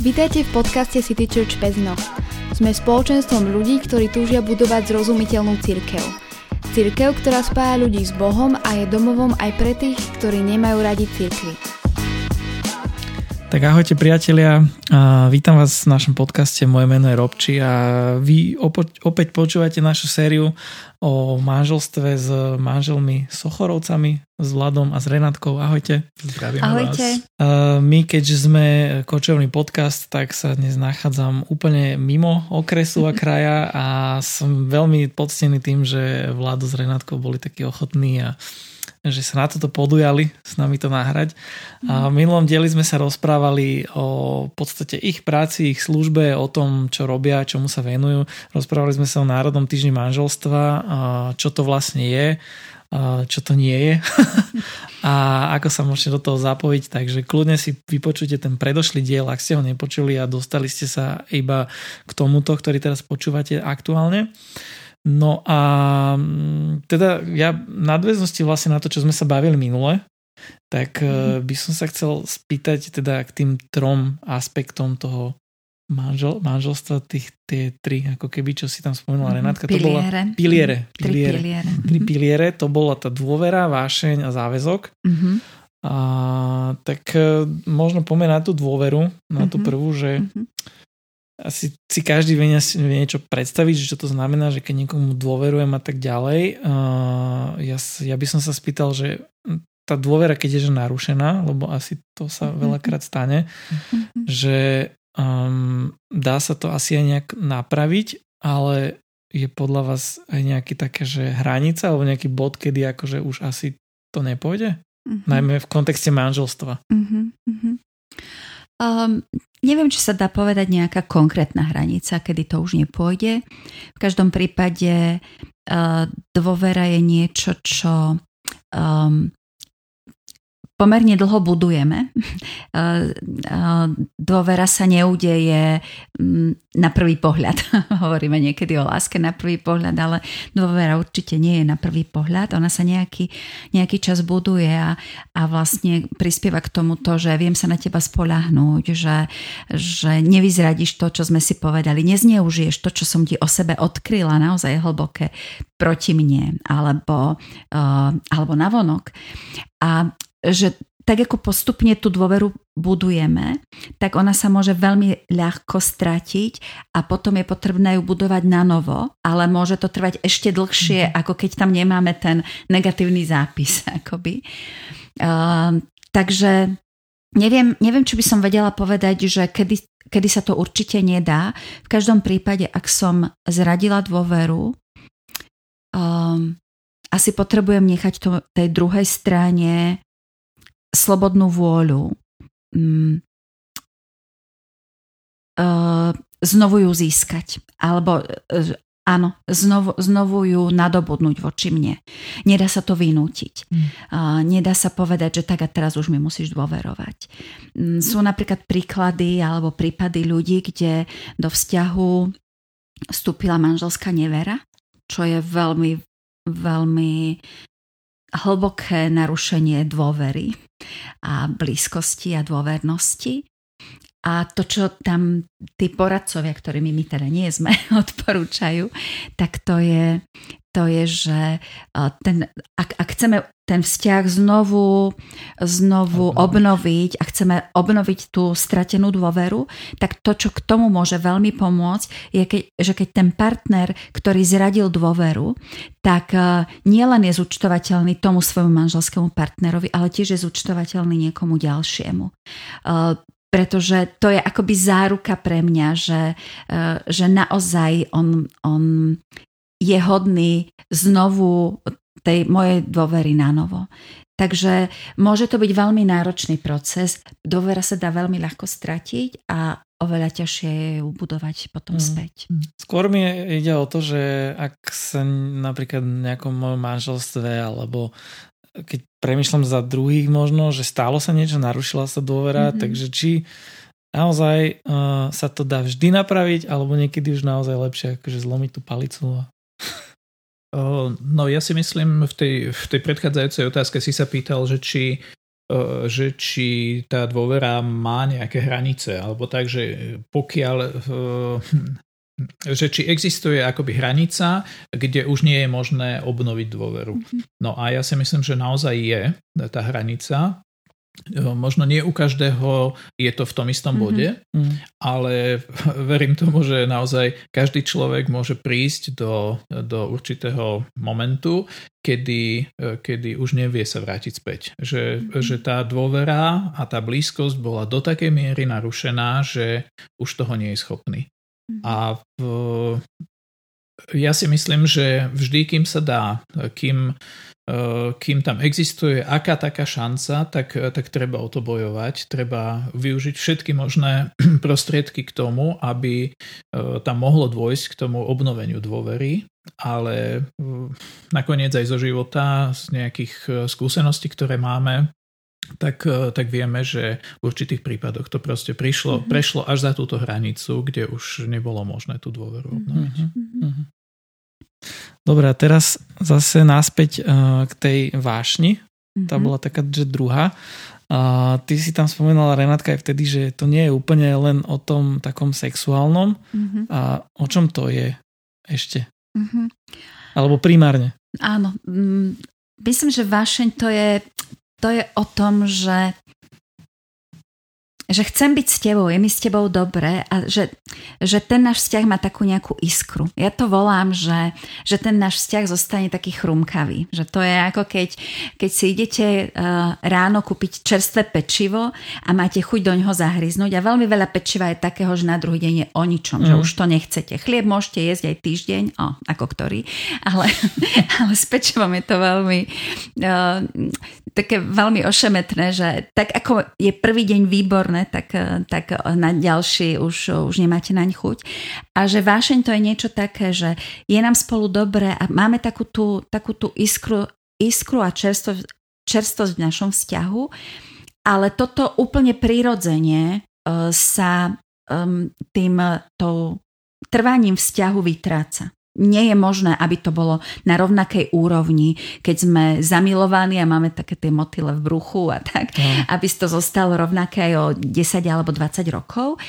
Vítajte v podcaste City Church Pezno. Sme spoločenstvom ľudí, ktorí túžia budovať zrozumiteľnú církev. Církev, ktorá spája ľudí s Bohom a je domovom aj pre tých, ktorí nemajú radi církvy. Tak ahojte priatelia, a vítam vás v našom podcaste, moje meno je Robči a vy opäť počúvate našu sériu o manželstve s manželmi Sochorovcami, s Vladom a s Renátkou. Ahojte. Zdravím ahojte. Vás. My, keďže sme kočovný podcast, tak sa dnes nachádzam úplne mimo okresu a kraja a som veľmi poctený tým, že Vlado s Renátkou boli takí ochotní a že sa na toto podujali s nami to nahrať. A v minulom dieli sme sa rozprávali o podstate ich práci, ich službe, o tom, čo robia, čomu sa venujú. Rozprávali sme sa o Národnom týždni manželstva, čo to vlastne je, čo to nie je a ako sa môžete do toho zapojiť. Takže kľudne si vypočujte ten predošlý diel, ak ste ho nepočuli a dostali ste sa iba k tomuto, ktorý teraz počúvate aktuálne. No a mm, teda ja nadväznosti vlastne na to, čo sme sa bavili minule, tak mm. by som sa chcel spýtať teda k tým trom aspektom toho manžel, manželstva, tých, tie tri, ako keby, čo si tam spomínala mm-hmm. Renátka. Piliere. To bola, piliere. Tri piliere. piliere. Tri mhm. piliere, to bola tá dôvera, vášeň a záväzok. Mm-hmm. A, tak e, možno pomená na tú dôveru, na tú mhm. prvú, že mm-hmm asi si každý vie, vie niečo predstaviť, že čo to znamená, že keď niekomu dôverujem a tak ďalej. Uh, ja, ja by som sa spýtal, že tá dôvera, keď je že narušená, lebo asi to sa mhm. veľakrát stane, mhm. že um, dá sa to asi aj nejak napraviť, ale je podľa vás aj nejaký také, že hranica alebo nejaký bod, kedy akože už asi to nepôjde? Mm-hmm. Najmä v kontexte manželstva. Mm-hmm. Um, neviem, či sa dá povedať nejaká konkrétna hranica, kedy to už nepôjde. V každom prípade uh, dôvera je niečo, čo um, pomerne dlho budujeme. Dôvera sa neudeje mm, na prvý pohľad. Hovoríme niekedy o láske na prvý pohľad, ale dôvera určite nie je na prvý pohľad. Ona sa nejaký, nejaký čas buduje a, a vlastne prispieva k tomuto, že viem sa na teba spolahnúť, že, že nevyzradíš to, čo sme si povedali, nezneužiješ to, čo som ti o sebe odkryla naozaj hlboké proti mne alebo, uh, alebo navonok. A že tak ako postupne tú dôveru budujeme, tak ona sa môže veľmi ľahko stratiť a potom je potrebné ju budovať na novo, ale môže to trvať ešte dlhšie, mhm. ako keď tam nemáme ten negatívny zápis. Akoby. Uh, takže neviem, neviem, či by som vedela povedať, že kedy, kedy sa to určite nedá. V každom prípade, ak som zradila dôveru, um, asi potrebujem nechať to tej druhej strane slobodnú vôľu mm, uh, znovu ju získať. Alebo uh, áno, znovu, znovu ju nadobudnúť voči mne. Nedá sa to vynútiť. Mm. Nedá sa povedať, že tak a teraz už mi musíš dôverovať. Um, sú napríklad príklady alebo prípady ľudí, kde do vzťahu vstúpila manželská nevera, čo je veľmi, veľmi hlboké narušenie dôvery a blízkosti a dôvernosti. A to, čo tam tí poradcovia, ktorými my teda nie sme, odporúčajú, tak to je, to je, že ten, ak, ak chceme ten vzťah znovu, znovu obnoviť. a chceme obnoviť tú stratenú dôveru, tak to, čo k tomu môže veľmi pomôcť, je, keď, že keď ten partner, ktorý zradil dôveru, tak nielen je zúčtovateľný tomu svojmu manželskému partnerovi, ale tiež je zúčtovateľný niekomu ďalšiemu. Pretože to je akoby záruka pre mňa, že, že naozaj on, on je hodný znovu tej mojej dôvery na novo. Takže môže to byť veľmi náročný proces. Dôvera sa dá veľmi ľahko stratiť a oveľa ťažšie je ju budovať potom mm. späť. Skôr mi ide o to, že ak sa napríklad v nejakom mojom manželstve alebo keď premyšľam za druhých možno, že stálo sa niečo, narušila sa dôvera, mm-hmm. takže či naozaj uh, sa to dá vždy napraviť, alebo niekedy už naozaj lepšie akože zlomiť tú palicu a No ja si myslím, v tej, v tej predchádzajúcej otázke si sa pýtal, že či že či tá dôvera má nejaké hranice, alebo tak, že pokiaľ že či existuje akoby hranica, kde už nie je možné obnoviť dôveru. Mm-hmm. No a ja si myslím, že naozaj je tá hranica. Možno nie u každého je to v tom istom mm-hmm. bode, mm-hmm. ale verím tomu, že naozaj každý človek môže prísť do, do určitého momentu, kedy, kedy už nevie sa vrátiť späť. Že, mm-hmm. že tá dôvera a tá blízkosť bola do takej miery narušená, že už toho nie je schopný. A v, ja si myslím, že vždy, kým sa dá, kým, kým tam existuje aká taká šanca, tak, tak treba o to bojovať. Treba využiť všetky možné prostriedky k tomu, aby tam mohlo dôjsť k tomu obnoveniu dôvery, ale nakoniec aj zo života, z nejakých skúseností, ktoré máme, tak, e, tak vieme, že v určitých prípadoch to proste prišlo, mm-hmm. prešlo až za túto hranicu, kde už nebolo možné tú dôveru obnoviť. Mm-hmm. Dobre, a teraz zase náspäť uh, k tej vášni. Mm-hmm. Tá bola taká, že druhá. A ty si tam spomenala, Renátka, aj vtedy, že to nie je úplne len o tom takom sexuálnom. Mm-hmm. A o čom to je ešte? Mm-hmm. Alebo primárne? Áno. Mm, myslím, že vášeň to je to o tom, že že chcem byť s tebou, je mi s tebou dobré a že, že ten náš vzťah má takú nejakú iskru. Ja to volám, že, že ten náš vzťah zostane taký chrumkavý. Že to je ako keď, keď si idete uh, ráno kúpiť čerstvé pečivo a máte chuť do ňoho zahryznúť a veľmi veľa pečiva je takého, že na druhý deň je o ničom, mm. že už to nechcete. Chlieb môžete jesť aj týždeň, o, ako ktorý, ale, ale s pečivom je to veľmi uh, také veľmi ošemetné, že tak ako je prvý deň výborné, nedáme, tak, tak na ďalší už, už nemáte naň chuť. A že vášeň to je niečo také, že je nám spolu dobré a máme takú tú, takú tú iskru, iskru a čerstvosť, čerstvosť v našom vzťahu, ale toto úplne prirodzene uh, sa um, tým tou trvaním vzťahu vytráca nie je možné, aby to bolo na rovnakej úrovni, keď sme zamilovaní a máme také tie motyle v bruchu a tak, no. aby to zostalo rovnaké aj o 10 alebo 20 rokov.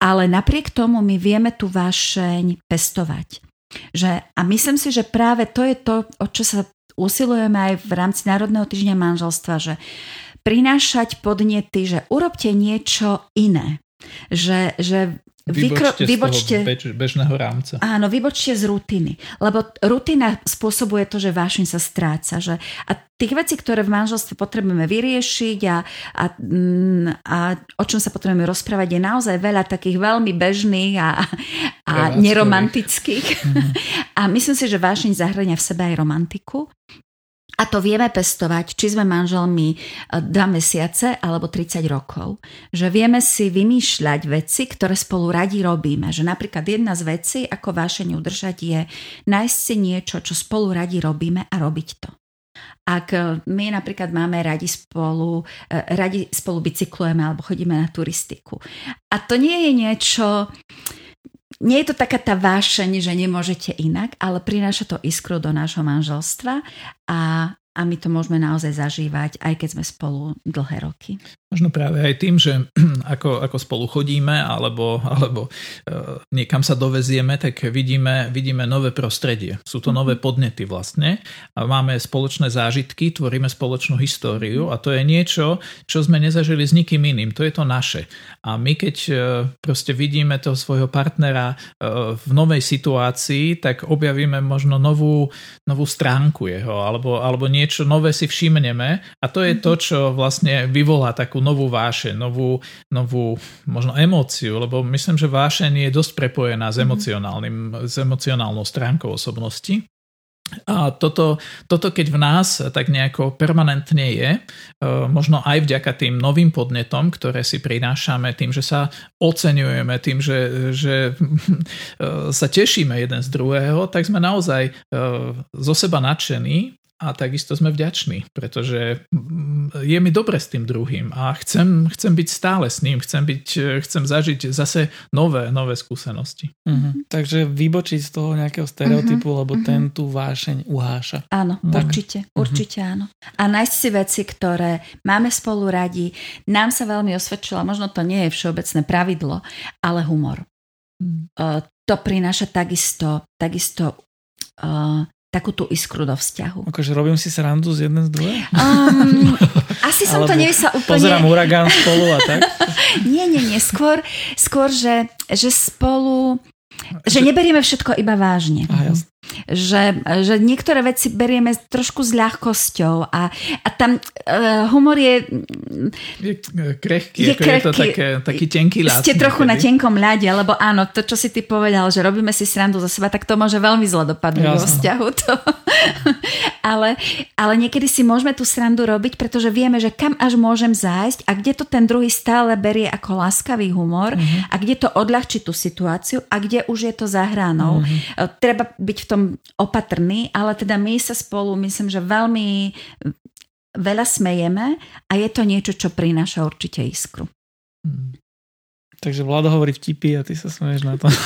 Ale napriek tomu my vieme tú vášeň pestovať. Že, a myslím si, že práve to je to, o čo sa usilujeme aj v rámci Národného týždňa manželstva, že prinášať podnety, že urobte niečo iné. Že, že Vybočte, vybočte z toho bež, bežného rámca. Áno, vybočte z rutiny. Lebo rutina spôsobuje to, že vášeň sa stráca. Že, a tých vecí, ktoré v manželstve potrebujeme vyriešiť a, a, mm, a o čom sa potrebujeme rozprávať, je naozaj veľa takých veľmi bežných a, a neromantických. Mm. A myslím si, že vášeň zahrania v sebe aj romantiku. A to vieme pestovať, či sme manželmi 2 e, mesiace alebo 30 rokov. Že vieme si vymýšľať veci, ktoré spolu radi robíme. Že napríklad jedna z vecí, ako vášeň udržať, je nájsť si niečo, čo spolu radi robíme a robiť to. Ak e, my napríklad máme radi spolu, e, radi spolu bicyklujeme alebo chodíme na turistiku. A to nie je niečo, nie je to taká tá vášeň, že nemôžete inak, ale prináša to iskru do nášho manželstva a a my to môžeme naozaj zažívať, aj keď sme spolu dlhé roky. Možno práve aj tým, že ako, ako spolu chodíme alebo, alebo uh, niekam sa dovezieme, tak vidíme, vidíme nové prostredie. Sú to nové mhm. podnety vlastne a máme spoločné zážitky, tvoríme spoločnú históriu a to je niečo, čo sme nezažili s nikým iným. To je to naše. A my keď uh, proste vidíme toho svojho partnera uh, v novej situácii, tak objavíme možno novú, novú stránku jeho alebo, alebo nie niečo nové si všimneme a to je to, mhm. čo vlastne vyvolá takú novú vášeň, novú, novú možno emóciu, lebo myslím, že vášeň je dosť prepojená s, mhm. emocionálnym, s emocionálnou stránkou osobnosti. A toto, toto keď v nás tak nejako permanentne je, e, možno aj vďaka tým novým podnetom, ktoré si prinášame, tým, že sa oceňujeme, tým, že, že e, sa tešíme jeden z druhého, tak sme naozaj e, zo seba nadšení a takisto sme vďační, pretože je mi dobre s tým druhým a chcem, chcem byť stále s ním, chcem, byť, chcem zažiť zase nové, nové skúsenosti. Uh-huh. Takže vybočiť z toho nejakého stereotypu, uh-huh. lebo uh-huh. ten tú vášeň uháša. Áno, tak. určite, určite uh-huh. áno. A nájsť si veci, ktoré máme spolu radi. Nám sa veľmi osvedčilo, možno to nie je všeobecné pravidlo, ale humor. Uh, to prináša takisto, takisto uh, takú tú iskru do vzťahu. Akože robím si srandu z jedného z druhé? Um, asi som to nevysla úplne... Pozerám uragán spolu a tak? nie, nie, nie. Skôr, skôr že, že spolu... Že neberieme všetko iba vážne. Aha, jasne že, že niektoré veci berieme trošku s ľahkosťou a, a tam uh, humor je... Je krehký, je, krehký, je to také, taký tenký ľad. Ste trochu na tenkom ľade, lebo áno, to, čo si ty povedal, že robíme si srandu za seba, tak to môže veľmi zle dopadnúť vo vzťahu. To. Ale, ale niekedy si môžeme tú srandu robiť, pretože vieme, že kam až môžem zájsť a kde to ten druhý stále berie ako láskavý humor uh-huh. a kde to odľahčí tú situáciu a kde už je to za hranou. Uh-huh. Treba byť v tom opatrný, ale teda my sa spolu myslím, že veľmi veľa smejeme a je to niečo, čo prináša určite iskru. Hmm. Takže Vlado hovorí vtipy a ty sa smeješ na to.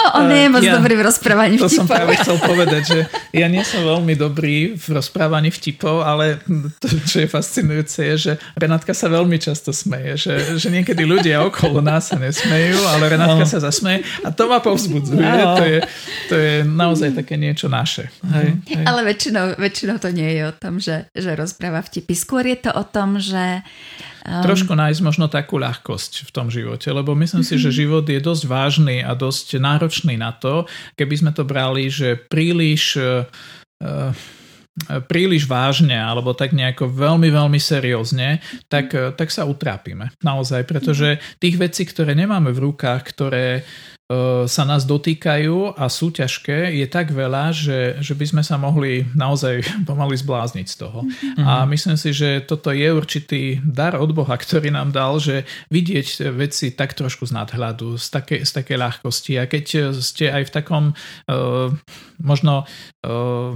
Oh, on nie je moc ja, dobrý v rozprávaní vtipov. To som práve chcel povedať, že ja nie som veľmi dobrý v rozprávaní vtipov, ale to, čo je fascinujúce, je, že Renátka sa veľmi často smeje. Že, že niekedy ľudia okolo nás sa nesmejú, ale Renátka no. sa zasmeje a to ma povzbudzuje. No. To, je, to je naozaj také niečo naše. Hej, hej. Ale väčšinou, väčšinou to nie je o tom, že, že rozpráva vtipy. Skôr je to o tom, že Um, Trošku nájsť možno takú ľahkosť v tom živote, lebo myslím si, že mhm. život je dosť vážny a dosť náročný na to, keby sme to brali, že príliš uh, príliš vážne alebo tak nejako veľmi, veľmi seriózne, tak, tak sa utrápime. Naozaj, pretože tých vecí, ktoré nemáme v rukách, ktoré E, sa nás dotýkajú a sú ťažké, je tak veľa, že, že by sme sa mohli naozaj pomaly zblázniť z toho. Mm-hmm. A myslím si, že toto je určitý dar od Boha, ktorý nám dal, že vidieť veci tak trošku z nadhľadu, z takej, z takej ľahkosti. A keď ste aj v takom uh, možno uh,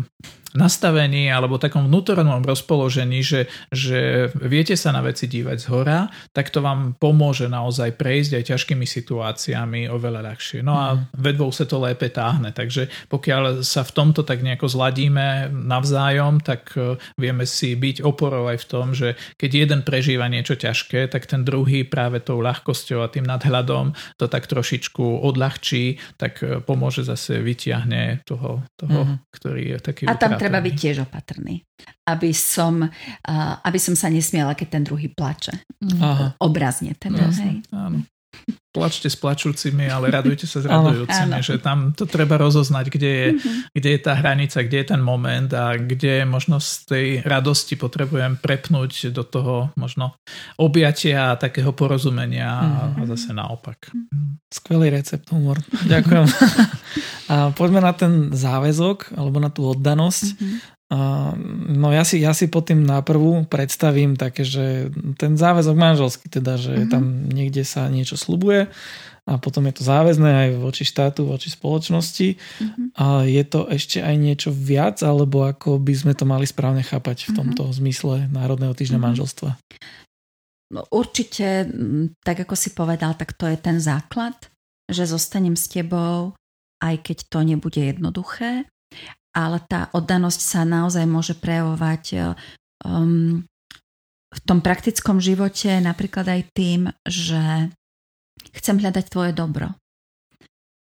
nastavení alebo takom vnútornom rozpoložení, že, že viete sa na veci dívať z hora, tak to vám pomôže naozaj prejsť aj ťažkými situáciami oveľa ľahšie. No a mhm. vedvou sa to lépe táhne, takže pokiaľ sa v tomto tak nejako zladíme navzájom, tak e, vieme si byť oporou aj v tom, že keď jeden prežíva niečo ťažké, tak ten druhý práve tou ľahkosťou a tým nadhľadom to tak trošičku odľahčí, tak e, pomôže zase vytiahne toho, toho mm-hmm. ktorý je taký A tam treba byť tiež opatrný. Aby som, aby som sa nesmiela, keď ten druhý plače. Aha. Obrazne teda. Jasne, hej. Áno plačte s plačúcimi, ale radujte sa s radujúcimi, že tam to treba rozoznať, kde je, mm-hmm. kde je tá hranica, kde je ten moment a kde možno z tej radosti potrebujem prepnúť do toho možno objatia a takého porozumenia a mhm. zase naopak. Skvelý recept, humor. Ďakujem. a poďme na ten záväzok alebo na tú oddanosť. Mm-hmm. No ja si, ja si pod tým náprvu predstavím také, že ten záväzok manželský, teda, že uh-huh. tam niekde sa niečo slubuje a potom je to záväzné aj voči štátu, voči spoločnosti. Uh-huh. A je to ešte aj niečo viac, alebo ako by sme to mali správne chápať v tomto uh-huh. zmysle Národného týždňa uh-huh. manželstva? No, určite, tak ako si povedal, tak to je ten základ, že zostanem s tebou, aj keď to nebude jednoduché ale tá oddanosť sa naozaj môže prejavovať um, v tom praktickom živote napríklad aj tým, že chcem hľadať tvoje dobro.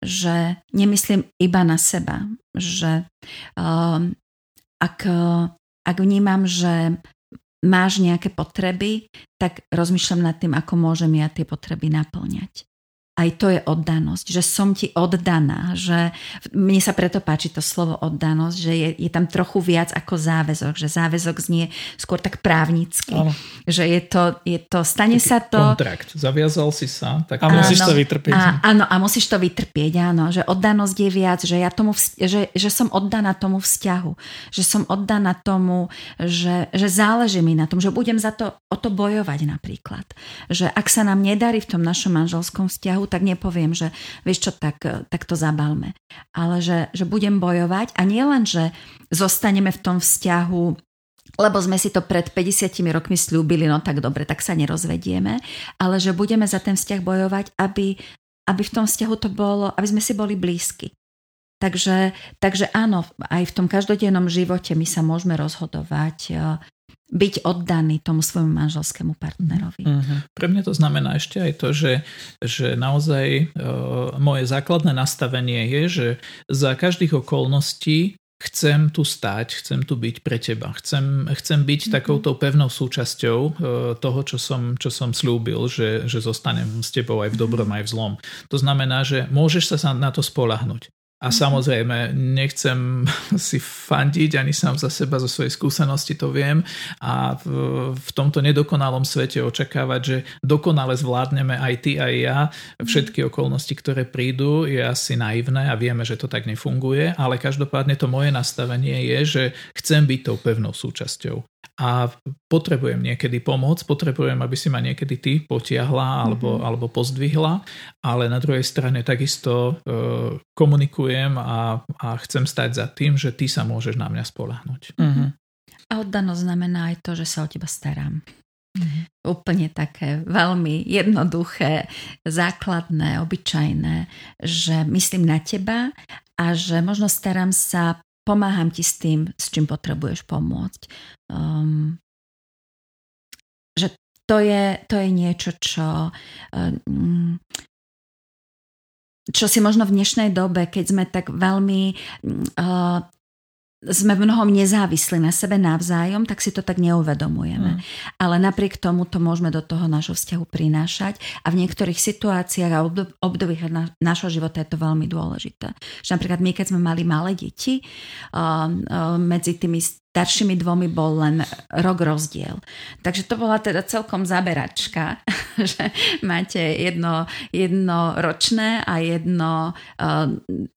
Že nemyslím iba na seba. Že um, ak, ak vnímam, že máš nejaké potreby, tak rozmýšľam nad tým, ako môžem ja tie potreby naplňať aj to je oddanosť, že som ti oddaná, že mne sa preto páči to slovo oddanosť, že je, je tam trochu viac ako záväzok, že záväzok znie skôr tak právnicky, ano. že je to, je to stane Taký sa to... Kontrakt, zaviazal si sa. Tak... A musíš áno, to vytrpieť. A, áno, a musíš to vytrpieť, áno, že oddanosť je viac, že, ja tomu, že, že som oddaná tomu vzťahu, že som oddaná tomu, že, že záleží mi na tom, že budem za to o to bojovať napríklad. Že ak sa nám nedarí v tom našom manželskom vzťahu, vzťahu, tak nepoviem, že vieš čo, tak, tak to zabalme. Ale že, že budem bojovať a nie len, že zostaneme v tom vzťahu lebo sme si to pred 50 rokmi slúbili, no tak dobre, tak sa nerozvedieme, ale že budeme za ten vzťah bojovať, aby, aby v tom vzťahu to bolo, aby sme si boli blízky. Takže, takže áno, aj v tom každodennom živote my sa môžeme rozhodovať byť oddaný tomu svojmu manželskému partnerovi. Uh-huh. Pre mňa to znamená ešte aj to, že, že naozaj uh, moje základné nastavenie je, že za každých okolností chcem tu stať, chcem tu byť pre teba. Chcem, chcem byť mm-hmm. takouto pevnou súčasťou uh, toho, čo som, čo som slúbil, že, že zostanem s tebou aj v dobrom, aj v zlom. To znamená, že môžeš sa na to spolahnuť. A mhm. samozrejme, nechcem si fandiť ani sám za seba, zo svojej skúsenosti to viem. A v, v tomto nedokonalom svete očakávať, že dokonale zvládneme aj ty, aj ja, všetky okolnosti, ktoré prídu, je asi naivné a vieme, že to tak nefunguje, ale každopádne to moje nastavenie je, že chcem byť tou pevnou súčasťou a potrebujem niekedy pomoc, potrebujem, aby si ma niekedy ty potiahla alebo, mm-hmm. alebo pozdvihla, ale na druhej strane takisto e, komunikujem a, a chcem stať za tým, že ty sa môžeš na mňa spolahnuť. Mm-hmm. A oddanosť znamená aj to, že sa o teba starám. Mm-hmm. Úplne také veľmi jednoduché, základné, obyčajné, že myslím na teba a že možno starám sa pomáham ti s tým, s čím potrebuješ pomôcť. Um, že to je, to je niečo, čo, um, čo si možno v dnešnej dobe, keď sme tak veľmi uh, sme v mnohom nezávislí na sebe navzájom, tak si to tak neuvedomujeme. Mm. Ale napriek tomu to môžeme do toho nášho vzťahu prinášať a v niektorých situáciách a obdobiach na, života je to veľmi dôležité. Že napríklad my, keď sme mali malé deti, uh, uh, medzi tými staršími dvomi bol len rok rozdiel. Takže to bola teda celkom zaberačka, že máte jedno, jedno ročné a jedno uh,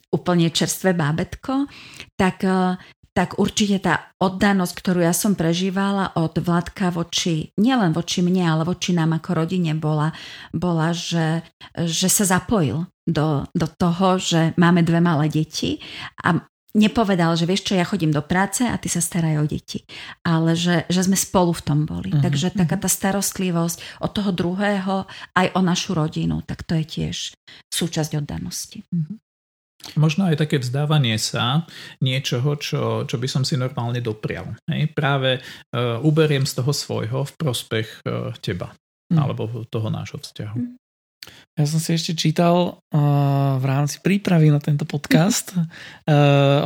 úplne čerstvé bábetko, tak uh, tak určite tá oddanosť, ktorú ja som prežívala od Vladka voči, nielen voči mne, ale voči nám ako rodine bola, bola že, že sa zapojil do, do toho, že máme dve malé deti a nepovedal, že vieš čo, ja chodím do práce a ty sa staraj o deti. Ale že, že sme spolu v tom boli. Uh-huh, Takže taká tá starostlivosť od toho druhého aj o našu rodinu, tak to je tiež súčasť oddanosti. Uh-huh. Možno aj také vzdávanie sa niečoho, čo, čo by som si normálne doprial. Hej? Práve uh, uberiem z toho svojho v prospech uh, teba mm. alebo toho nášho vzťahu. Mm. Ja som si ešte čítal uh, v rámci prípravy na tento podcast uh,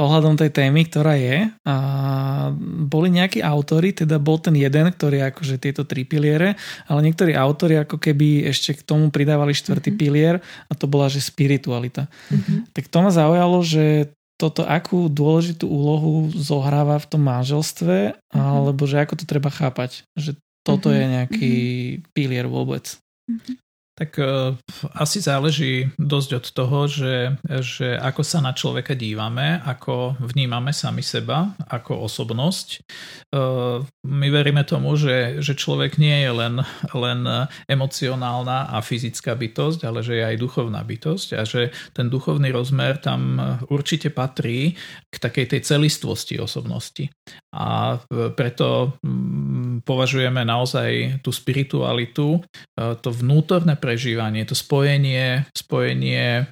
ohľadom tej témy, ktorá je. Uh, boli nejakí autory, teda bol ten jeden, ktorý akože tieto tri piliere, ale niektorí autory ako keby ešte k tomu pridávali štvrtý mm-hmm. pilier a to bola, že spiritualita. Mm-hmm. Tak to ma zaujalo, že toto akú dôležitú úlohu zohráva v tom manželstve, mm-hmm. alebo že ako to treba chápať, že toto mm-hmm. je nejaký mm-hmm. pilier vôbec. Mm-hmm. Tak uh, asi záleží dosť od toho, že, že ako sa na človeka dívame, ako vnímame sami seba ako osobnosť. Uh, my veríme tomu, že, že človek nie je len, len emocionálna a fyzická bytosť, ale že je aj duchovná bytosť a že ten duchovný rozmer tam určite patrí k takej tej celistvosti osobnosti. A preto mm, považujeme naozaj tú spiritualitu, to vnútorné prežívanie, to spojenie, spojenie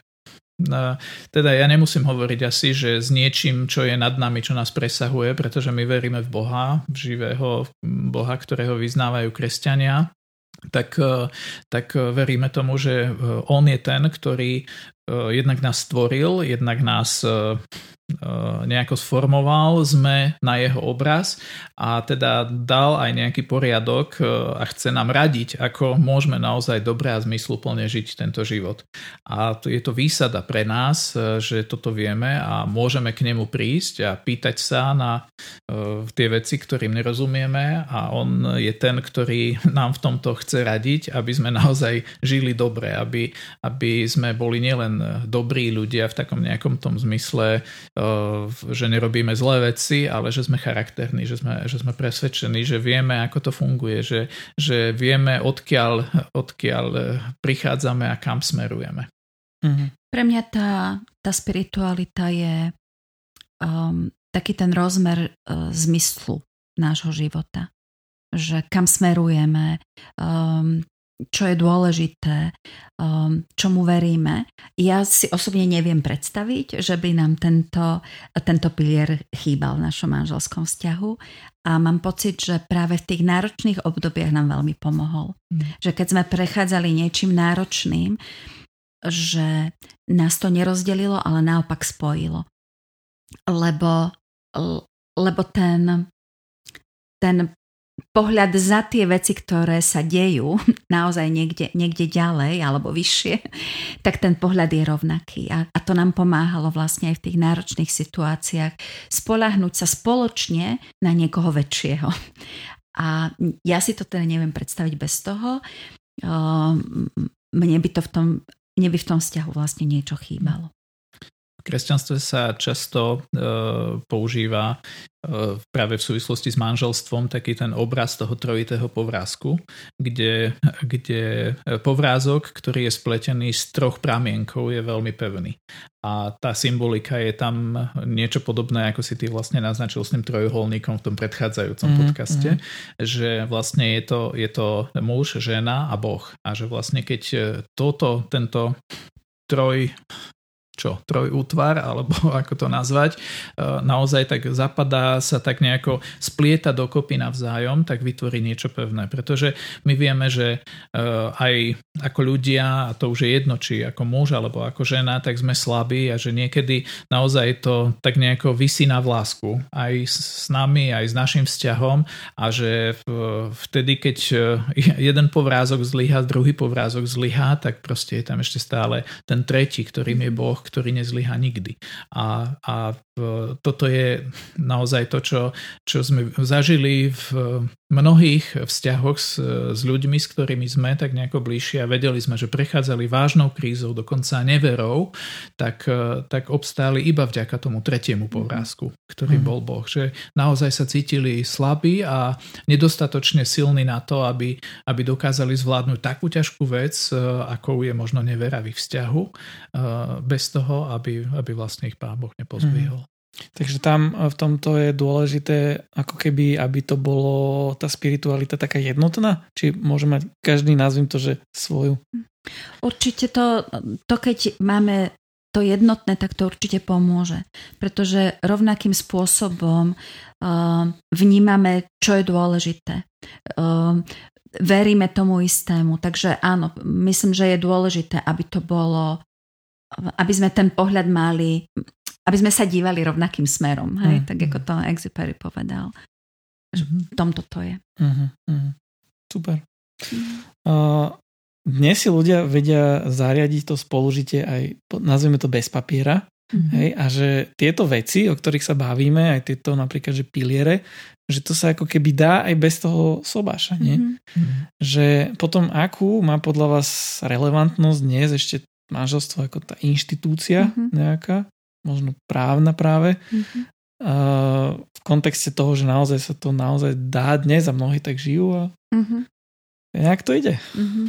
teda ja nemusím hovoriť asi, že s niečím, čo je nad nami, čo nás presahuje, pretože my veríme v Boha, v živého Boha, ktorého vyznávajú kresťania, tak, tak veríme tomu, že On je ten, ktorý jednak nás stvoril, jednak nás Eh, nejako sformoval, sme na jeho obraz a teda dal aj nejaký poriadok eh, a chce nám radiť, ako môžeme naozaj dobre a zmysluplne žiť tento život. A je to výsada pre nás, eh, že toto vieme a môžeme k nemu prísť a pýtať sa na tie veci, ktorým nerozumieme a on je ten, ktorý nám v tomto chce radiť, aby sme naozaj žili dobre, aby, aby sme boli nielen dobrí ľudia v takom nejakom tom zmysle, že nerobíme zlé veci, ale že sme charakterní, že sme, že sme presvedčení, že vieme, ako to funguje, že, že vieme, odkiaľ, odkiaľ prichádzame a kam smerujeme. Mm-hmm. Pre mňa tá, tá spiritualita je um, taký ten rozmer uh, zmyslu nášho života. Že kam smerujeme, um, čo je dôležité, um, čomu veríme. Ja si osobne neviem predstaviť, že by nám tento, tento pilier chýbal v našom manželskom vzťahu a mám pocit, že práve v tých náročných obdobiach nám veľmi pomohol. Mm. Že keď sme prechádzali niečím náročným, že nás to nerozdelilo, ale naopak spojilo. Lebo, lebo ten, ten pohľad za tie veci, ktoré sa dejú naozaj niekde, niekde ďalej alebo vyššie, tak ten pohľad je rovnaký. A, a to nám pomáhalo vlastne aj v tých náročných situáciách spolahnúť sa spoločne na niekoho väčšieho. A ja si to teda neviem predstaviť bez toho. Mne by to v tom, mne by v tom vzťahu vlastne niečo chýbalo kresťanstve sa často e, používa e, práve v súvislosti s manželstvom taký ten obraz toho trojitého povrázku, kde, kde povrázok, ktorý je spletený z troch pramienkov, je veľmi pevný. A tá symbolika je tam niečo podobné, ako si ty vlastne naznačil s tým trojuholníkom v tom predchádzajúcom mm, podcaste, mm. že vlastne je to, je to muž, žena a Boh. A že vlastne keď toto, tento troj čo, trojútvar, alebo ako to nazvať, e, naozaj tak zapadá sa tak nejako splieta dokopy navzájom, tak vytvorí niečo pevné. Pretože my vieme, že e, aj ako ľudia, a to už je jedno, či ako muž alebo ako žena, tak sme slabí a že niekedy naozaj to tak nejako vysí na vlásku aj s nami, aj s našim vzťahom a že vtedy, keď e, jeden povrázok zlyhá, druhý povrázok zlyhá, tak proste je tam ešte stále ten tretí, ktorým je Boh, ktorý nezlyhá nikdy. A, a toto je naozaj to, čo, čo sme zažili v mnohých vzťahoch s, s ľuďmi, s ktorými sme tak nejako bližšie a vedeli sme, že prechádzali vážnou krízou, dokonca neverou, tak, tak obstáli iba vďaka tomu tretiemu povrázku, ktorý mm. bol Boh. Že naozaj sa cítili slabí a nedostatočne silní na to, aby, aby dokázali zvládnuť takú ťažkú vec, ako je možno nevera v ich vzťahu, bez toho, aby, aby vlastne ich Pán Boh nepozvihol. Mm. Takže tam v tomto je dôležité, ako keby, aby to bolo tá spiritualita taká jednotná? Či môže mať každý, nazvím to, že svoju? Určite to, to keď máme to jednotné, tak to určite pomôže. Pretože rovnakým spôsobom uh, vnímame, čo je dôležité. Uh, veríme tomu istému. Takže áno, myslím, že je dôležité, aby to bolo aby sme ten pohľad mali aby sme sa dívali rovnakým smerom, hej, mm. tak ako to Exupery povedal. Že v tomto to je. Mm-hmm. Mm. Super. Mm. Uh, dnes si ľudia vedia zariadiť to spolužitie aj, nazveme to bez papiera, mm-hmm. hej, a že tieto veci, o ktorých sa bavíme, aj tieto napríklad, že piliere, že to sa ako keby dá aj bez toho sobáša, nie? Mm-hmm. Že potom akú má podľa vás relevantnosť dnes ešte manželstvo ako tá inštitúcia mm-hmm. nejaká, možno právna práve, mm-hmm. v kontexte toho, že naozaj sa to naozaj dá dnes a mnohí tak žijú a mm-hmm. nejak to ide. Mm-hmm.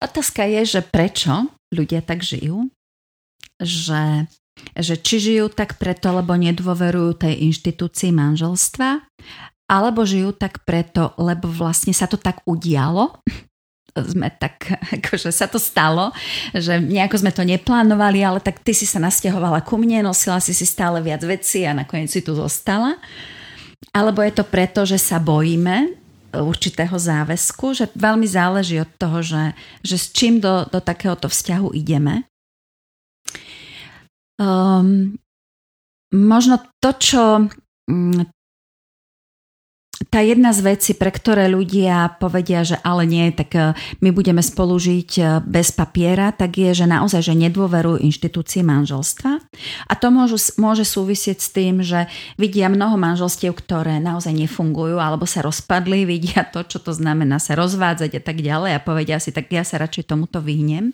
Otázka je, že prečo ľudia tak žijú, že, že či žijú tak preto, lebo nedôverujú tej inštitúcii manželstva, alebo žijú tak preto, lebo vlastne sa to tak udialo sme tak, akože sa to stalo, že nejako sme to neplánovali, ale tak ty si sa nasťahovala ku mne, nosila si si stále viac veci a nakoniec si tu zostala. Alebo je to preto, že sa bojíme určitého záväzku, že veľmi záleží od toho, že, že s čím do, do takéhoto vzťahu ideme. Um, možno to, čo mm, tá jedna z vecí, pre ktoré ľudia povedia, že ale nie, tak e, my budeme spolu žiť e, bez papiera, tak je, že naozaj, že nedôverujú inštitúcii manželstva. A to môžu, môže súvisieť s tým, že vidia mnoho manželstiev, ktoré naozaj nefungujú alebo sa rozpadli, vidia to, čo to znamená sa rozvádzať a tak ďalej a povedia si, tak ja sa radšej tomuto vyhnem.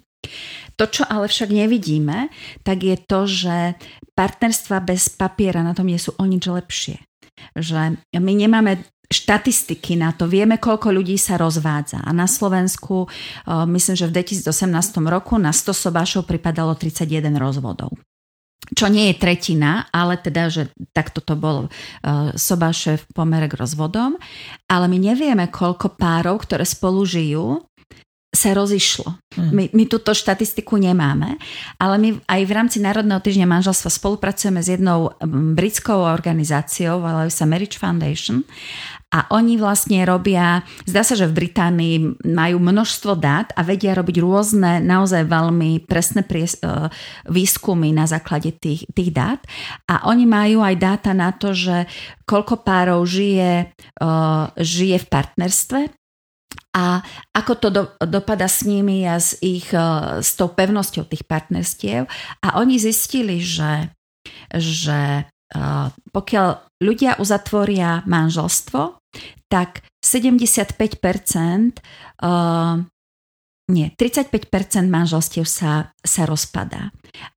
To, čo ale však nevidíme, tak je to, že partnerstva bez papiera na tom nie sú o nič lepšie že my nemáme štatistiky na to. Vieme, koľko ľudí sa rozvádza. A na Slovensku, myslím, že v 2018 roku na 100 sobášov pripadalo 31 rozvodov. čo nie je tretina, ale teda, že takto to bolo uh, sobáše v pomere k rozvodom, ale my nevieme, koľko párov, ktoré spolu žijú, sa rozišlo. Mm. My, my túto štatistiku nemáme, ale my aj v rámci Národného týždňa manželstva spolupracujeme s jednou britskou organizáciou, volajú sa Marriage Foundation a oni vlastne robia, zdá sa, že v Británii majú množstvo dát a vedia robiť rôzne, naozaj veľmi presné pries, e, výskumy na základe tých, tých dát. A oni majú aj dáta na to, že koľko párov žije, uh, žije v partnerstve a ako to do, dopada s nimi a s, ich, uh, s tou pevnosťou tých partnerstiev. A oni zistili, že, že pokiaľ ľudia uzatvoria manželstvo, tak 75%, uh, nie, 35% manželstiev sa, sa rozpadá.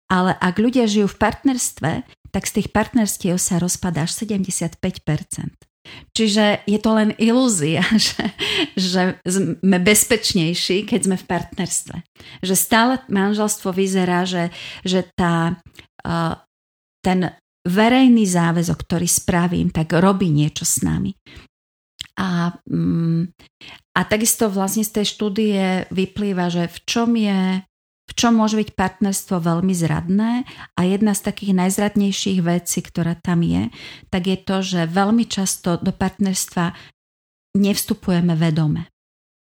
Ale ak ľudia žijú v partnerstve, tak z tých partnerstiev sa rozpadá až 75%. Čiže je to len ilúzia, že, že sme bezpečnejší, keď sme v partnerstve. Že stále manželstvo vyzerá, že, že tá, ten verejný záväzok, ktorý spravím, tak robí niečo s nami. A, mm, a takisto vlastne z tej štúdie vyplýva, že v čom je v čom môže byť partnerstvo veľmi zradné a jedna z takých najzradnejších vecí, ktorá tam je, tak je to, že veľmi často do partnerstva nevstupujeme vedome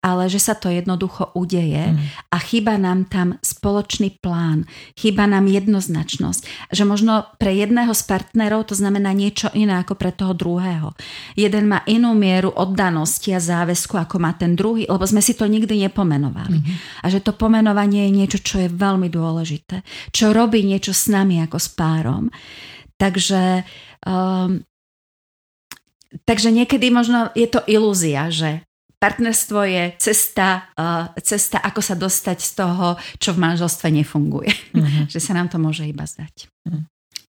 ale že sa to jednoducho udeje mm. a chyba nám tam spoločný plán, chyba nám jednoznačnosť, že možno pre jedného z partnerov to znamená niečo iné ako pre toho druhého. Jeden má inú mieru oddanosti a záväzku ako má ten druhý, lebo sme si to nikdy nepomenovali. Mm. A že to pomenovanie je niečo, čo je veľmi dôležité, čo robí niečo s nami ako s párom. Takže um, Takže niekedy možno je to ilúzia, že partnerstvo je cesta, uh, cesta, ako sa dostať z toho, čo v manželstve nefunguje. Uh-huh. že sa nám to môže iba zdať. Uh-huh.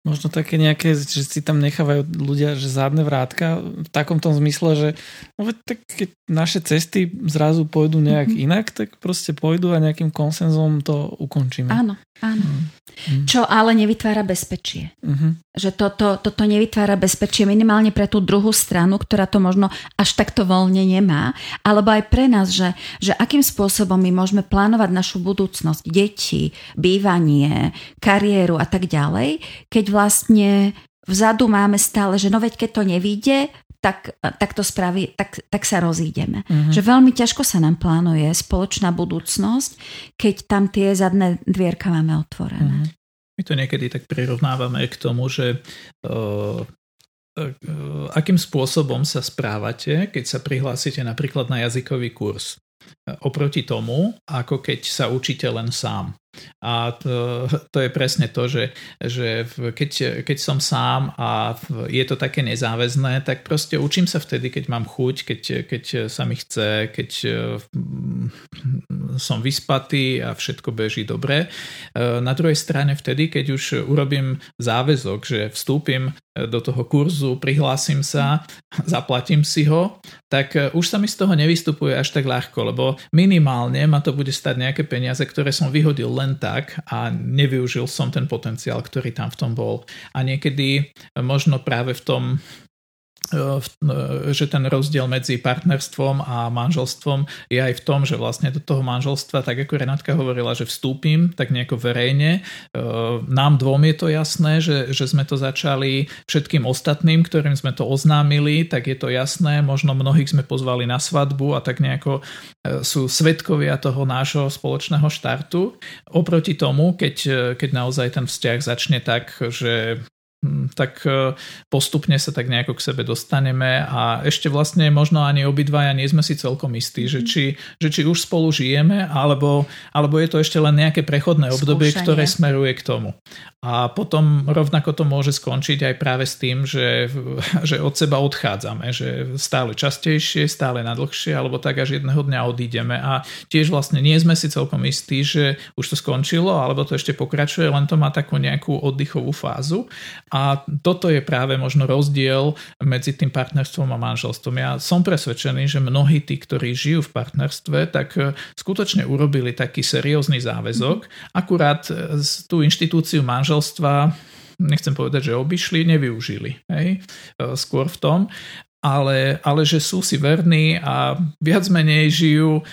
Možno také nejaké, že si tam nechávajú ľudia, že zádne vrátka v takom tom zmysle, že no tak keď naše cesty zrazu pôjdu nejak mm-hmm. inak, tak proste pôjdu a nejakým konsenzom to ukončíme. Áno, áno. Mm-hmm. Čo ale nevytvára bezpečie. Mm-hmm. Že toto, toto nevytvára bezpečie minimálne pre tú druhú stranu, ktorá to možno až takto voľne nemá, alebo aj pre nás, že, že akým spôsobom my môžeme plánovať našu budúcnosť, deti, bývanie, kariéru a tak ďalej, keď vlastne vzadu máme stále, že no veď keď to nevíde, tak, tak to spraví, tak, tak sa rozídeme. Uh-huh. Že veľmi ťažko sa nám plánuje spoločná budúcnosť, keď tam tie zadné dvierka máme otvorené. Uh-huh. My to niekedy tak prirovnávame k tomu, že uh, akým spôsobom sa správate, keď sa prihlásite napríklad na jazykový kurz. Oproti tomu, ako keď sa učíte len sám. A to, to je presne to, že, že keď, keď som sám a je to také nezáväzné, tak proste učím sa vtedy, keď mám chuť, keď, keď sa mi chce, keď mm, som vyspatý a všetko beží dobre. Na druhej strane vtedy, keď už urobím záväzok, že vstúpim do toho kurzu, prihlásim sa, zaplatím si ho, tak už sa mi z toho nevystupuje až tak ľahko, lebo minimálne ma to bude stať nejaké peniaze, ktoré som vyhodil len tak a nevyužil som ten potenciál, ktorý tam v tom bol. A niekedy možno práve v tom E, e, že ten rozdiel medzi partnerstvom a manželstvom je aj v tom, že vlastne do toho manželstva, tak ako Renátka hovorila, že vstúpim tak nejako verejne. E, nám dvom je to jasné, že, že sme to začali všetkým ostatným, ktorým sme to oznámili, tak je to jasné. Možno mnohých sme pozvali na svadbu a tak nejako sú svetkovia toho nášho spoločného štartu. Oproti tomu, keď, keď naozaj ten vzťah začne tak, že tak e, postupne sa tak nejako k sebe dostaneme a ešte vlastne možno ani obidvaja nie sme si celkom istí, že mhm. či, že či už spolu žijeme, alebo, alebo je to ešte len nejaké prechodné obdobie, Skúšanie. ktoré smeruje k tomu. A potom rovnako to môže skončiť aj práve s tým, že, že od seba odchádzame, že stále častejšie, stále na dlhšie, alebo tak až jedného dňa odídeme a tiež vlastne nie sme si celkom istí, že už to skončilo, alebo to ešte pokračuje, len to má takú nejakú oddychovú fázu A toto je práve možno rozdiel medzi tým partnerstvom a manželstvom. Ja som presvedčený, že mnohí tí, ktorí žijú v partnerstve, tak e, skutočne urobili taký seriózny záväzok. Akurát e, tú inštitúciu manželstva nechcem povedať, že obišli, nevyužili. Hej? E, skôr v tom ale, ale že sú si verní a viac menej žijú e,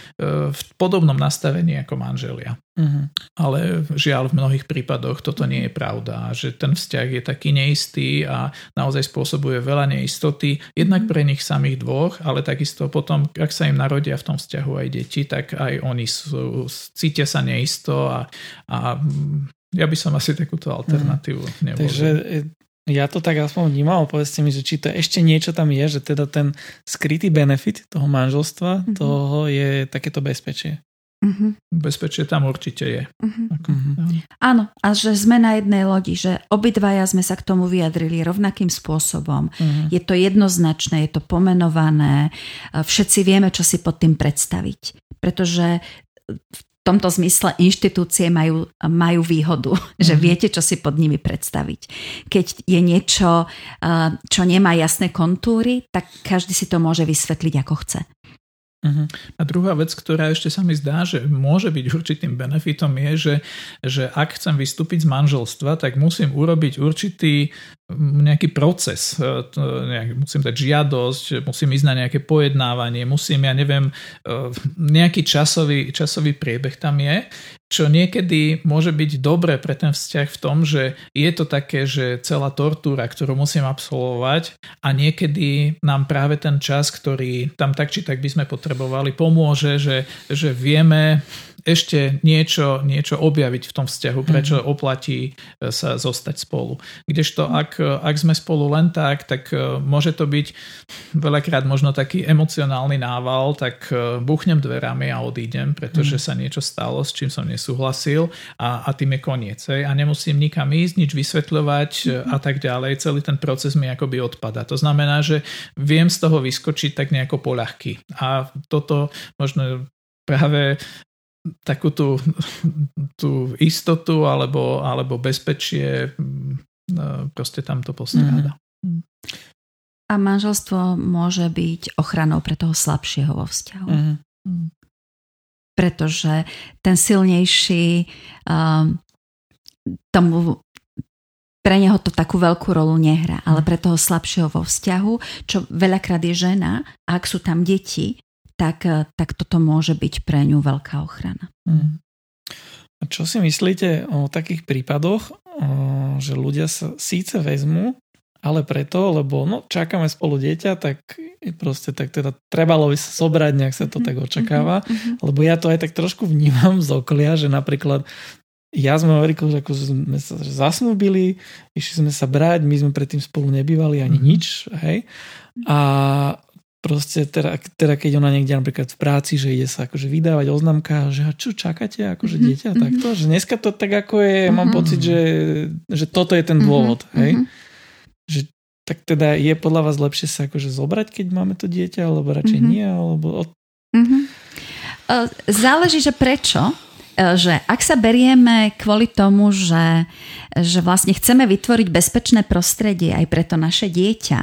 v podobnom nastavení ako manželia. Uh-huh. Ale žiaľ v mnohých prípadoch toto nie je pravda, že ten vzťah je taký neistý a naozaj spôsobuje veľa neistoty, jednak pre nich samých dvoch, ale takisto potom, ak sa im narodia v tom vzťahu aj deti, tak aj oni sú, cítia sa neisto a, a ja by som asi takúto alternatívu uh-huh. nevolil. Takže ja to tak aspoň vnímal, povedzte mi, že či to ešte niečo tam je, že teda ten skrytý benefit toho manželstva, mm-hmm. toho je takéto bezpečie. Mm-hmm. Bezpečie tam určite je. Mm-hmm. Ako, mm-hmm. Áno, a že sme na jednej lodi, že obidvaja sme sa k tomu vyjadrili rovnakým spôsobom. Mm-hmm. Je to jednoznačné, je to pomenované, všetci vieme, čo si pod tým predstaviť. Pretože v tomto zmysle inštitúcie majú, majú výhodu, že mhm. viete, čo si pod nimi predstaviť. Keď je niečo, eh, čo nemá jasné kontúry, tak každý si to môže vysvetliť, ako chce. Uh-huh. A druhá vec, ktorá ešte sa mi zdá, že môže byť určitým benefitom je, že, že ak chcem vystúpiť z manželstva, tak musím urobiť určitý nejaký proces. E, musím dať žiadosť, musím ísť na nejaké pojednávanie, musím, ja neviem, e, nejaký časový, časový priebeh tam je, čo niekedy môže byť dobré pre ten vzťah v tom, že je to také, že celá tortúra, ktorú musím absolvovať a niekedy nám práve ten čas, ktorý tam tak či tak by sme potrebovali, pomôže, že, že vieme ešte niečo, niečo objaviť v tom vzťahu, prečo mm-hmm. oplatí e, sa zostať spolu. Kdežto ak, ak sme spolu len tak, tak e, môže to byť veľakrát možno taký emocionálny nával, tak e, buchnem dverami a odídem, pretože mm-hmm. sa niečo stalo, s čím som nesúhlasil a, a tým je koniec. A nemusím nikam ísť, nič vysvetľovať mm-hmm. a tak ďalej. Celý ten proces mi akoby odpada. To znamená, že viem z toho vyskočiť tak nejako poľahky. A toto možno práve takú tú, tú istotu alebo, alebo bezpečie mm, no, proste tam to postráda. Mm-hmm. A manželstvo môže byť ochranou pre toho slabšieho vo vzťahu. Mm-hmm. Pretože ten silnejší um, tomu pre neho to takú veľkú rolu nehrá, ale mhm. pre toho slabšieho vo vzťahu, čo veľakrát je žena, a ak sú tam deti, tak, eh, tak toto môže byť pre ňu veľká ochrana. Hmm. A čo si myslíte o takých prípadoch, eh, že ľudia sa síce vezmú, ale preto, lebo no, čakáme spolu dieťa, tak proste tak teda trebalo by sa sobrať, nejak sa to mm-hmm. tak očakáva, mm-hmm. lebo ja to aj tak trošku vnímam z okolia, že napríklad ja sme Erikou, že ako sme sa zasnúbili, išli sme sa brať, my sme predtým spolu nebývali ani mm-hmm. nič, hej. A proste teda, teda keď ona niekde napríklad v práci, že ide sa akože vydávať oznamka, že a čo čakáte, akože mm-hmm. dieťa mm-hmm. takto, že dneska to tak ako je, mm-hmm. mám pocit, že, že toto je ten mhm, dôvod, mm-hmm. hej. Že tak teda je podľa vás lepšie sa akože zobrať, keď máme to dieťa, alebo radšej mm-hmm. nie, alebo... Mm-hmm. Záleží, že prečo. E, že ak sa berieme kvôli tomu, že, že vlastne chceme vytvoriť bezpečné prostredie aj pre to naše dieťa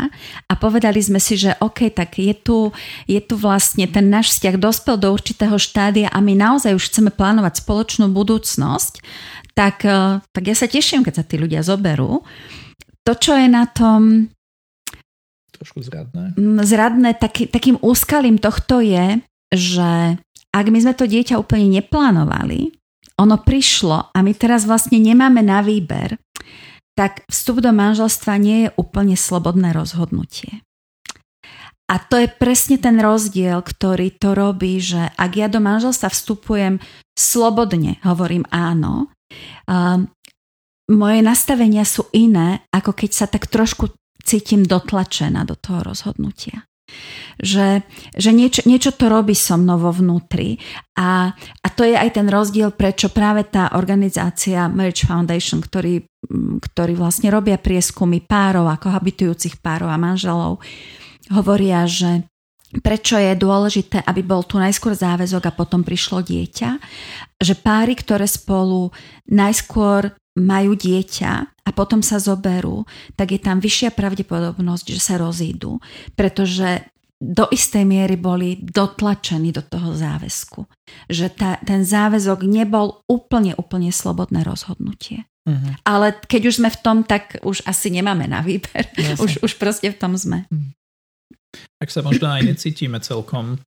a povedali sme si, že OK, tak je tu, je tu vlastne ten náš vzťah dospel do určitého štádia a my naozaj už chceme plánovať spoločnú budúcnosť, tak, e, tak ja sa teším, keď sa tí ľudia zoberú. To, čo je na tom trošku zradné. Zradné, taký, takým úskalím tohto je, že ak my sme to dieťa úplne neplánovali, ono prišlo a my teraz vlastne nemáme na výber, tak vstup do manželstva nie je úplne slobodné rozhodnutie. A to je presne ten rozdiel, ktorý to robí, že ak ja do manželstva vstupujem slobodne, hovorím áno, um, moje nastavenia sú iné, ako keď sa tak trošku cítim dotlačená do toho rozhodnutia že, že niečo, niečo to robí so mnou vo vnútri a, a to je aj ten rozdiel, prečo práve tá organizácia Marriage Foundation, ktorý, ktorý vlastne robia prieskumy párov, ako habitujúcich párov a manželov, hovoria, že prečo je dôležité, aby bol tu najskôr záväzok a potom prišlo dieťa, že páry, ktoré spolu najskôr majú dieťa a potom sa zoberú, tak je tam vyššia pravdepodobnosť, že sa rozídu, pretože do istej miery boli dotlačení do toho záväzku. Že tá, ten záväzok nebol úplne, úplne slobodné rozhodnutie. Uh-huh. Ale keď už sme v tom, tak už asi nemáme na výber. Už, už proste v tom sme. Uh-huh. Ak sa možno aj necítime celkom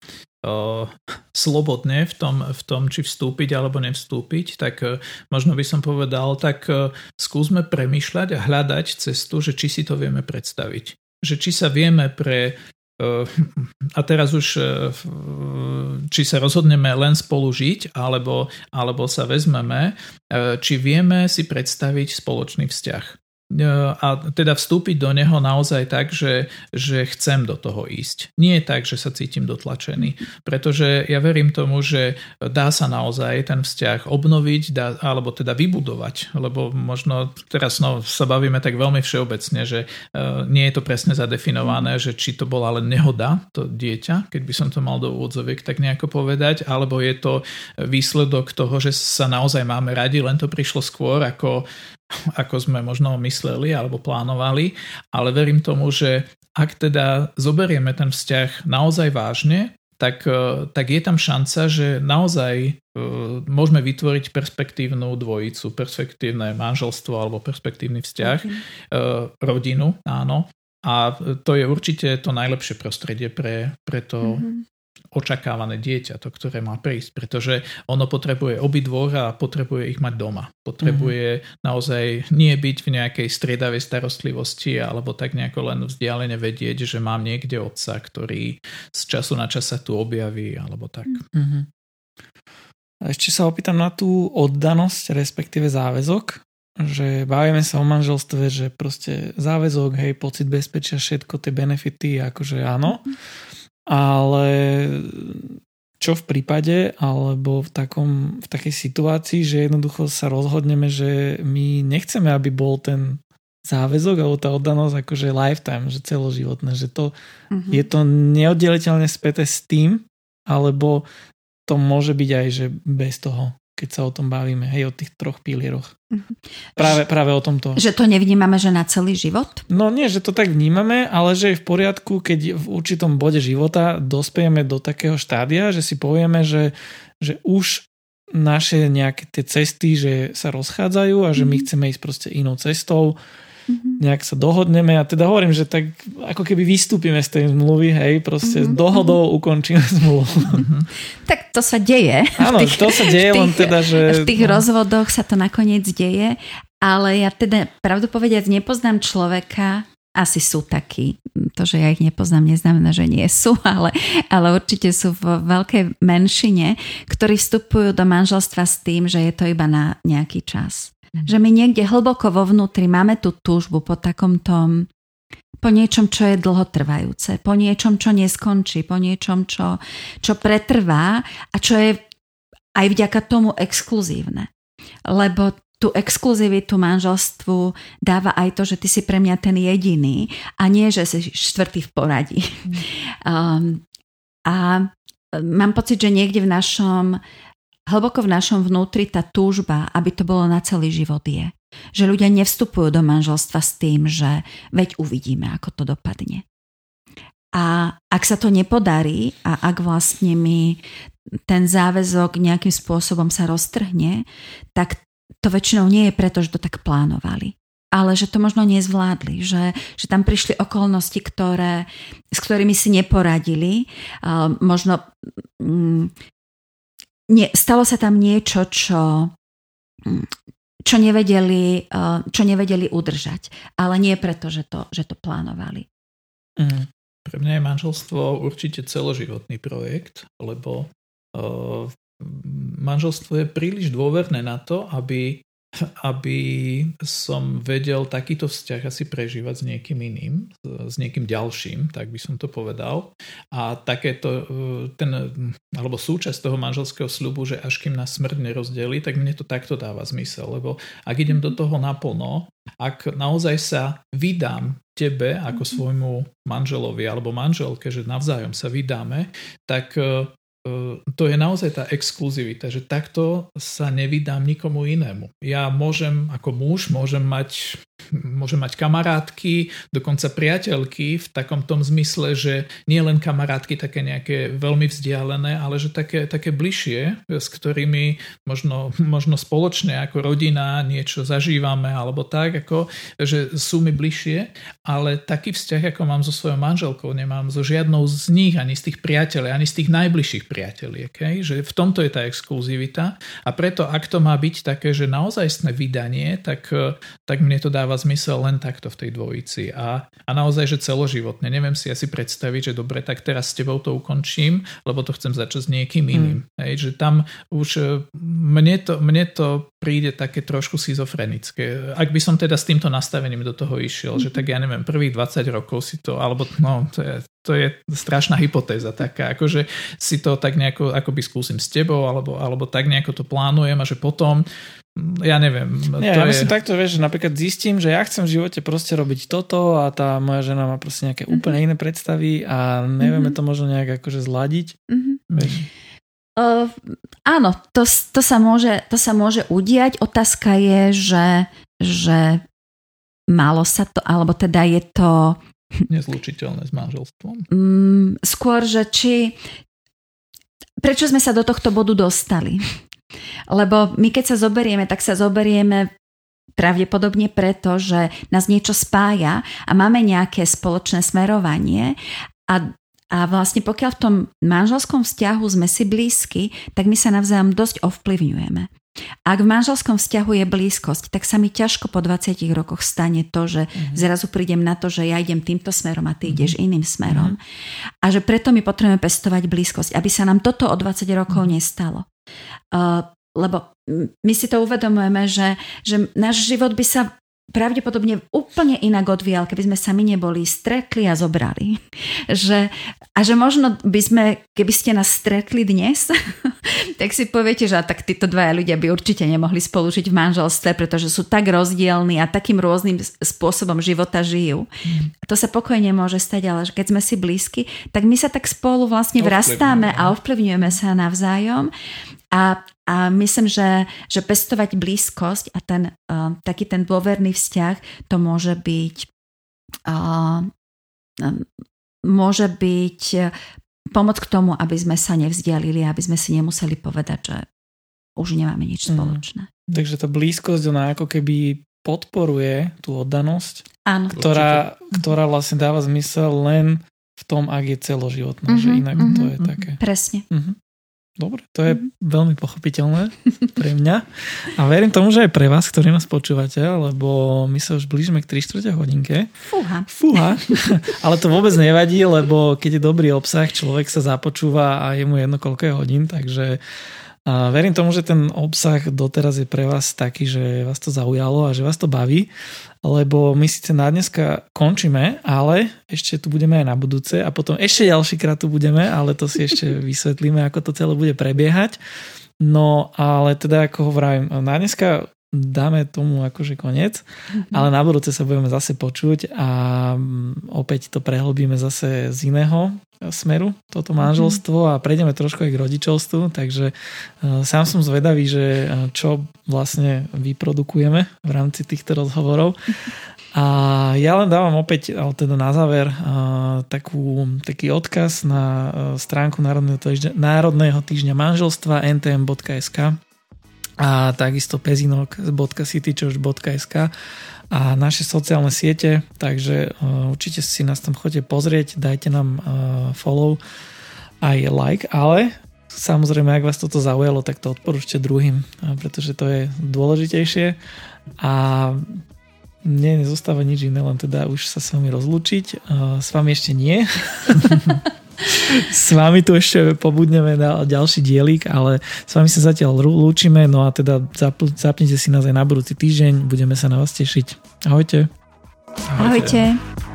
slobodne v tom, v tom, či vstúpiť alebo nevstúpiť, tak uh, možno by som povedal, tak uh, skúsme premyšľať a hľadať cestu, že či si to vieme predstaviť. Že či sa vieme pre a teraz už či sa rozhodneme len spolu žiť, alebo, alebo sa vezmeme, či vieme si predstaviť spoločný vzťah. E, a teda vstúpiť do neho naozaj tak, že, že chcem do toho ísť. Nie je tak, že sa cítim dotlačený, pretože ja verím tomu, že dá sa naozaj ten vzťah obnoviť dá, alebo teda vybudovať, lebo možno teraz no, sa bavíme tak veľmi všeobecne, že uh, nie je to presne zadefinované, že či to bola len nehoda, to dieťa, keď by som to mal do úvodzoviek tak nejako povedať, alebo je to výsledok toho, že sa naozaj máme radi, len to prišlo skôr ako ako sme možno mysleli alebo plánovali, ale verím tomu, že ak teda zoberieme ten vzťah naozaj vážne, tak, e, tak je tam šanca, že naozaj e, môžeme vytvoriť perspektívnu dvojicu, perspektívne manželstvo alebo perspektívny vzťah, mm-hmm. rodinu, áno. A to je určite to najlepšie prostredie pre, pre to mm-hmm očakávané dieťa, to, ktoré má prísť, pretože ono potrebuje obidvoch a potrebuje ich mať doma. Potrebuje mm-hmm. naozaj nie byť v nejakej striedavej starostlivosti alebo tak nejako len vzdialene vedieť, že mám niekde otca, ktorý z času na čas sa tu objaví alebo tak. Mm-hmm. A ešte sa opýtam na tú oddanosť, respektíve záväzok, že bavíme sa o manželstve, že proste záväzok, hej, pocit bezpečia, všetko tie benefity, akože áno. Mm-hmm ale čo v prípade, alebo v, takom, v takej situácii, že jednoducho sa rozhodneme, že my nechceme, aby bol ten záväzok alebo tá oddanosť akože lifetime, že celoživotné, že to mm-hmm. je to neoddeliteľne späté s tým, alebo to môže byť aj, že bez toho keď sa o tom bavíme, hej, o tých troch pilieroch. Mhm. Práve, práve o tomto. Že to nevnímame, že na celý život? No nie, že to tak vnímame, ale že je v poriadku, keď v určitom bode života dospejeme do takého štádia, že si povieme, že, že už naše nejaké tie cesty, že sa rozchádzajú a že my mhm. chceme ísť proste inou cestou, mm-hmm. nejak sa dohodneme a teda hovorím, že tak ako keby vystúpime z tej zmluvy, hej, proste mm-hmm. dohodou ukončíme zmluvu. Mm-hmm. Tak to sa deje. Áno, tých, to sa deje, len teda, že... V tých no. rozvodoch sa to nakoniec deje, ale ja teda pravdu povediac nepoznám človeka, asi sú takí. To, že ja ich nepoznám, neznamená, že nie sú, ale, ale určite sú v veľkej menšine, ktorí vstupujú do manželstva s tým, že je to iba na nejaký čas. Že my niekde hlboko vo vnútri máme tú túžbu po takomto po niečom, čo je dlhotrvajúce, po niečom, čo neskončí, po niečom, čo, čo pretrvá a čo je aj vďaka tomu exkluzívne. Lebo tú exkluzivitu manželstvu dáva aj to, že ty si pre mňa ten jediný a nie, že si štvrtý v poradí. Mm. Um, a mám pocit, že niekde v našom hlboko v našom vnútri tá túžba, aby to bolo na celý život je. Že ľudia nevstupujú do manželstva s tým, že veď uvidíme, ako to dopadne. A ak sa to nepodarí a ak vlastne mi ten záväzok nejakým spôsobom sa roztrhne, tak to väčšinou nie je preto, že to tak plánovali ale že to možno nezvládli, že, že tam prišli okolnosti, ktoré, s ktorými si neporadili. Uh, možno um, nie, stalo sa tam niečo, čo, hm, čo, nevedeli, eh, čo nevedeli udržať. Ale nie preto, že to, že to plánovali. Mm. Pre mňa je manželstvo určite celoživotný projekt, lebo uh, manželstvo je príliš dôverné na to, aby aby som vedel takýto vzťah asi prežívať s niekým iným, s niekým ďalším, tak by som to povedal. A takéto, e, ten, alebo súčasť toho manželského sľubu, že až kým nás smrť nerozdeli, tak mne to takto dáva zmysel, lebo ak idem do toho naplno, ak naozaj sa vydám tebe ako mhm. svojmu manželovi alebo manželke, že navzájom sa vydáme, tak e, to je naozaj tá exkluzivita, že takto sa nevydám nikomu inému. Ja môžem ako muž, môžem mať môžem mať kamarátky, dokonca priateľky v takom tom zmysle, že nie len kamarátky také nejaké veľmi vzdialené, ale že také, také bližšie, s ktorými možno, možno spoločne ako rodina niečo zažívame alebo tak, ako, že sú mi bližšie, ale taký vzťah, ako mám so svojou manželkou, nemám so žiadnou z nich, ani z tých priateľov, ani z tých najbližších priateľiek. Okay? Že v tomto je tá exkluzivita a preto, ak to má byť také, že naozajstné vydanie, tak, tak mne to dáva zmysel len takto v tej dvojici. A, a naozaj, že celoživotne. Neviem si asi predstaviť, že dobre, tak teraz s tebou to ukončím, lebo to chcem začať s niekým mm. iným. Mm. Hej, že tam už e, mne to, mne to príde také trošku schizofrenické. Ak by som teda s týmto nastavením do toho išiel, mm. že tak ja neviem, prvých 20 rokov si to, alebo no, to je, to je strašná hypotéza taká, akože si to tak nejako, akoby skúsim s tebou, alebo, alebo tak nejako to plánujem a že potom ja neviem. Nie, to ja je... myslím takto, vieš, že napríklad zistím, že ja chcem v živote proste robiť toto a tá moja žena má proste nejaké mm-hmm. úplne iné predstavy a nevieme mm-hmm. to možno nejak akože zladiť. Mm-hmm. Vieš. Uh, áno, to, to, sa môže, to sa môže udiať. Otázka je, že, že malo sa to, alebo teda je to... Nezlučiteľné s manželstvom. Um, skôr, že či... Prečo sme sa do tohto bodu dostali? Lebo my keď sa zoberieme, tak sa zoberieme pravdepodobne preto, že nás niečo spája a máme nejaké spoločné smerovanie a a vlastne pokiaľ v tom manželskom vzťahu sme si blízky, tak my sa navzájom dosť ovplyvňujeme. Ak v manželskom vzťahu je blízkosť, tak sa mi ťažko po 20 rokoch stane to, že mm-hmm. zrazu prídem na to, že ja idem týmto smerom a ty mm-hmm. ideš iným smerom. Mm-hmm. A že preto my potrebujeme pestovať blízkosť, aby sa nám toto o 20 rokov mm-hmm. nestalo. Uh, lebo my si to uvedomujeme, že, že náš život by sa pravdepodobne úplne inak odvíjal, keby sme sa my neboli stretli a zobrali. Že, a že možno by sme, keby ste nás stretli dnes, tak si poviete, že tak títo dvaja ľudia by určite nemohli spolužiť v manželstve, pretože sú tak rozdielni a takým rôznym spôsobom života žijú. Mm. To sa pokojne môže stať, ale keď sme si blízki, tak my sa tak spolu vlastne vrastáme a ovplyvňujeme sa navzájom. A a myslím, že, že pestovať blízkosť a ten, uh, taký ten dôverný vzťah, to môže byť uh, môže byť pomoc k tomu, aby sme sa nevzdialili, aby sme si nemuseli povedať, že už nemáme nič mhm. spoločné. Mm. Takže tá blízkosť, ona ako keby podporuje tú oddanosť, Áno. Ktorá, ktorá vlastne dáva zmysel len v tom, ak je celoživotná, mm-hmm, že mhm, inak mm-hmm, to je mm-hmm. také. Presne. Mm-hmm. Dobre, to je mm-hmm. veľmi pochopiteľné pre mňa. A verím tomu, že aj pre vás, ktorí nás počúvate, lebo my sa už blížime k 3 čtvrte hodinke. Fúha. Fúha. Ale to vôbec nevadí, lebo keď je dobrý obsah, človek sa započúva a je mu jedno koľko je hodín, takže a verím tomu, že ten obsah doteraz je pre vás taký, že vás to zaujalo a že vás to baví, lebo my síce na dneska končíme, ale ešte tu budeme aj na budúce a potom ešte ďalší krát tu budeme, ale to si ešte vysvetlíme, ako to celé bude prebiehať. No ale teda ako hovorím, na dneska dáme tomu akože koniec, mm-hmm. ale na budúce sa budeme zase počuť a mm, opäť to prehlbíme zase z iného smeru, toto mhm. manželstvo a prejdeme trošku aj k rodičovstvu, takže uh, sám som zvedavý, že uh, čo vlastne vyprodukujeme v rámci týchto rozhovorov. A ja len dávam opäť, ale teda na záver, takú, taký odkaz na stránku Národného týždňa, Národného týždňa manželstva ntm.sk a takisto pezinok.citychurch.sk a naše sociálne siete, takže uh, určite si nás tam chodite pozrieť, dajte nám uh, follow aj like, ale samozrejme, ak vás toto zaujalo, tak to odporúčte druhým, uh, pretože to je dôležitejšie a mne nezostáva nič iné, len teda už sa s vami rozlúčiť. S vami ešte nie. s vami tu ešte pobudneme na ďalší dielik, ale s vami sa zatiaľ lúčime, no a teda zapnite si nás aj na budúci týždeň, budeme sa na vás tešiť. Ahojte. Ahojte. Ahojte.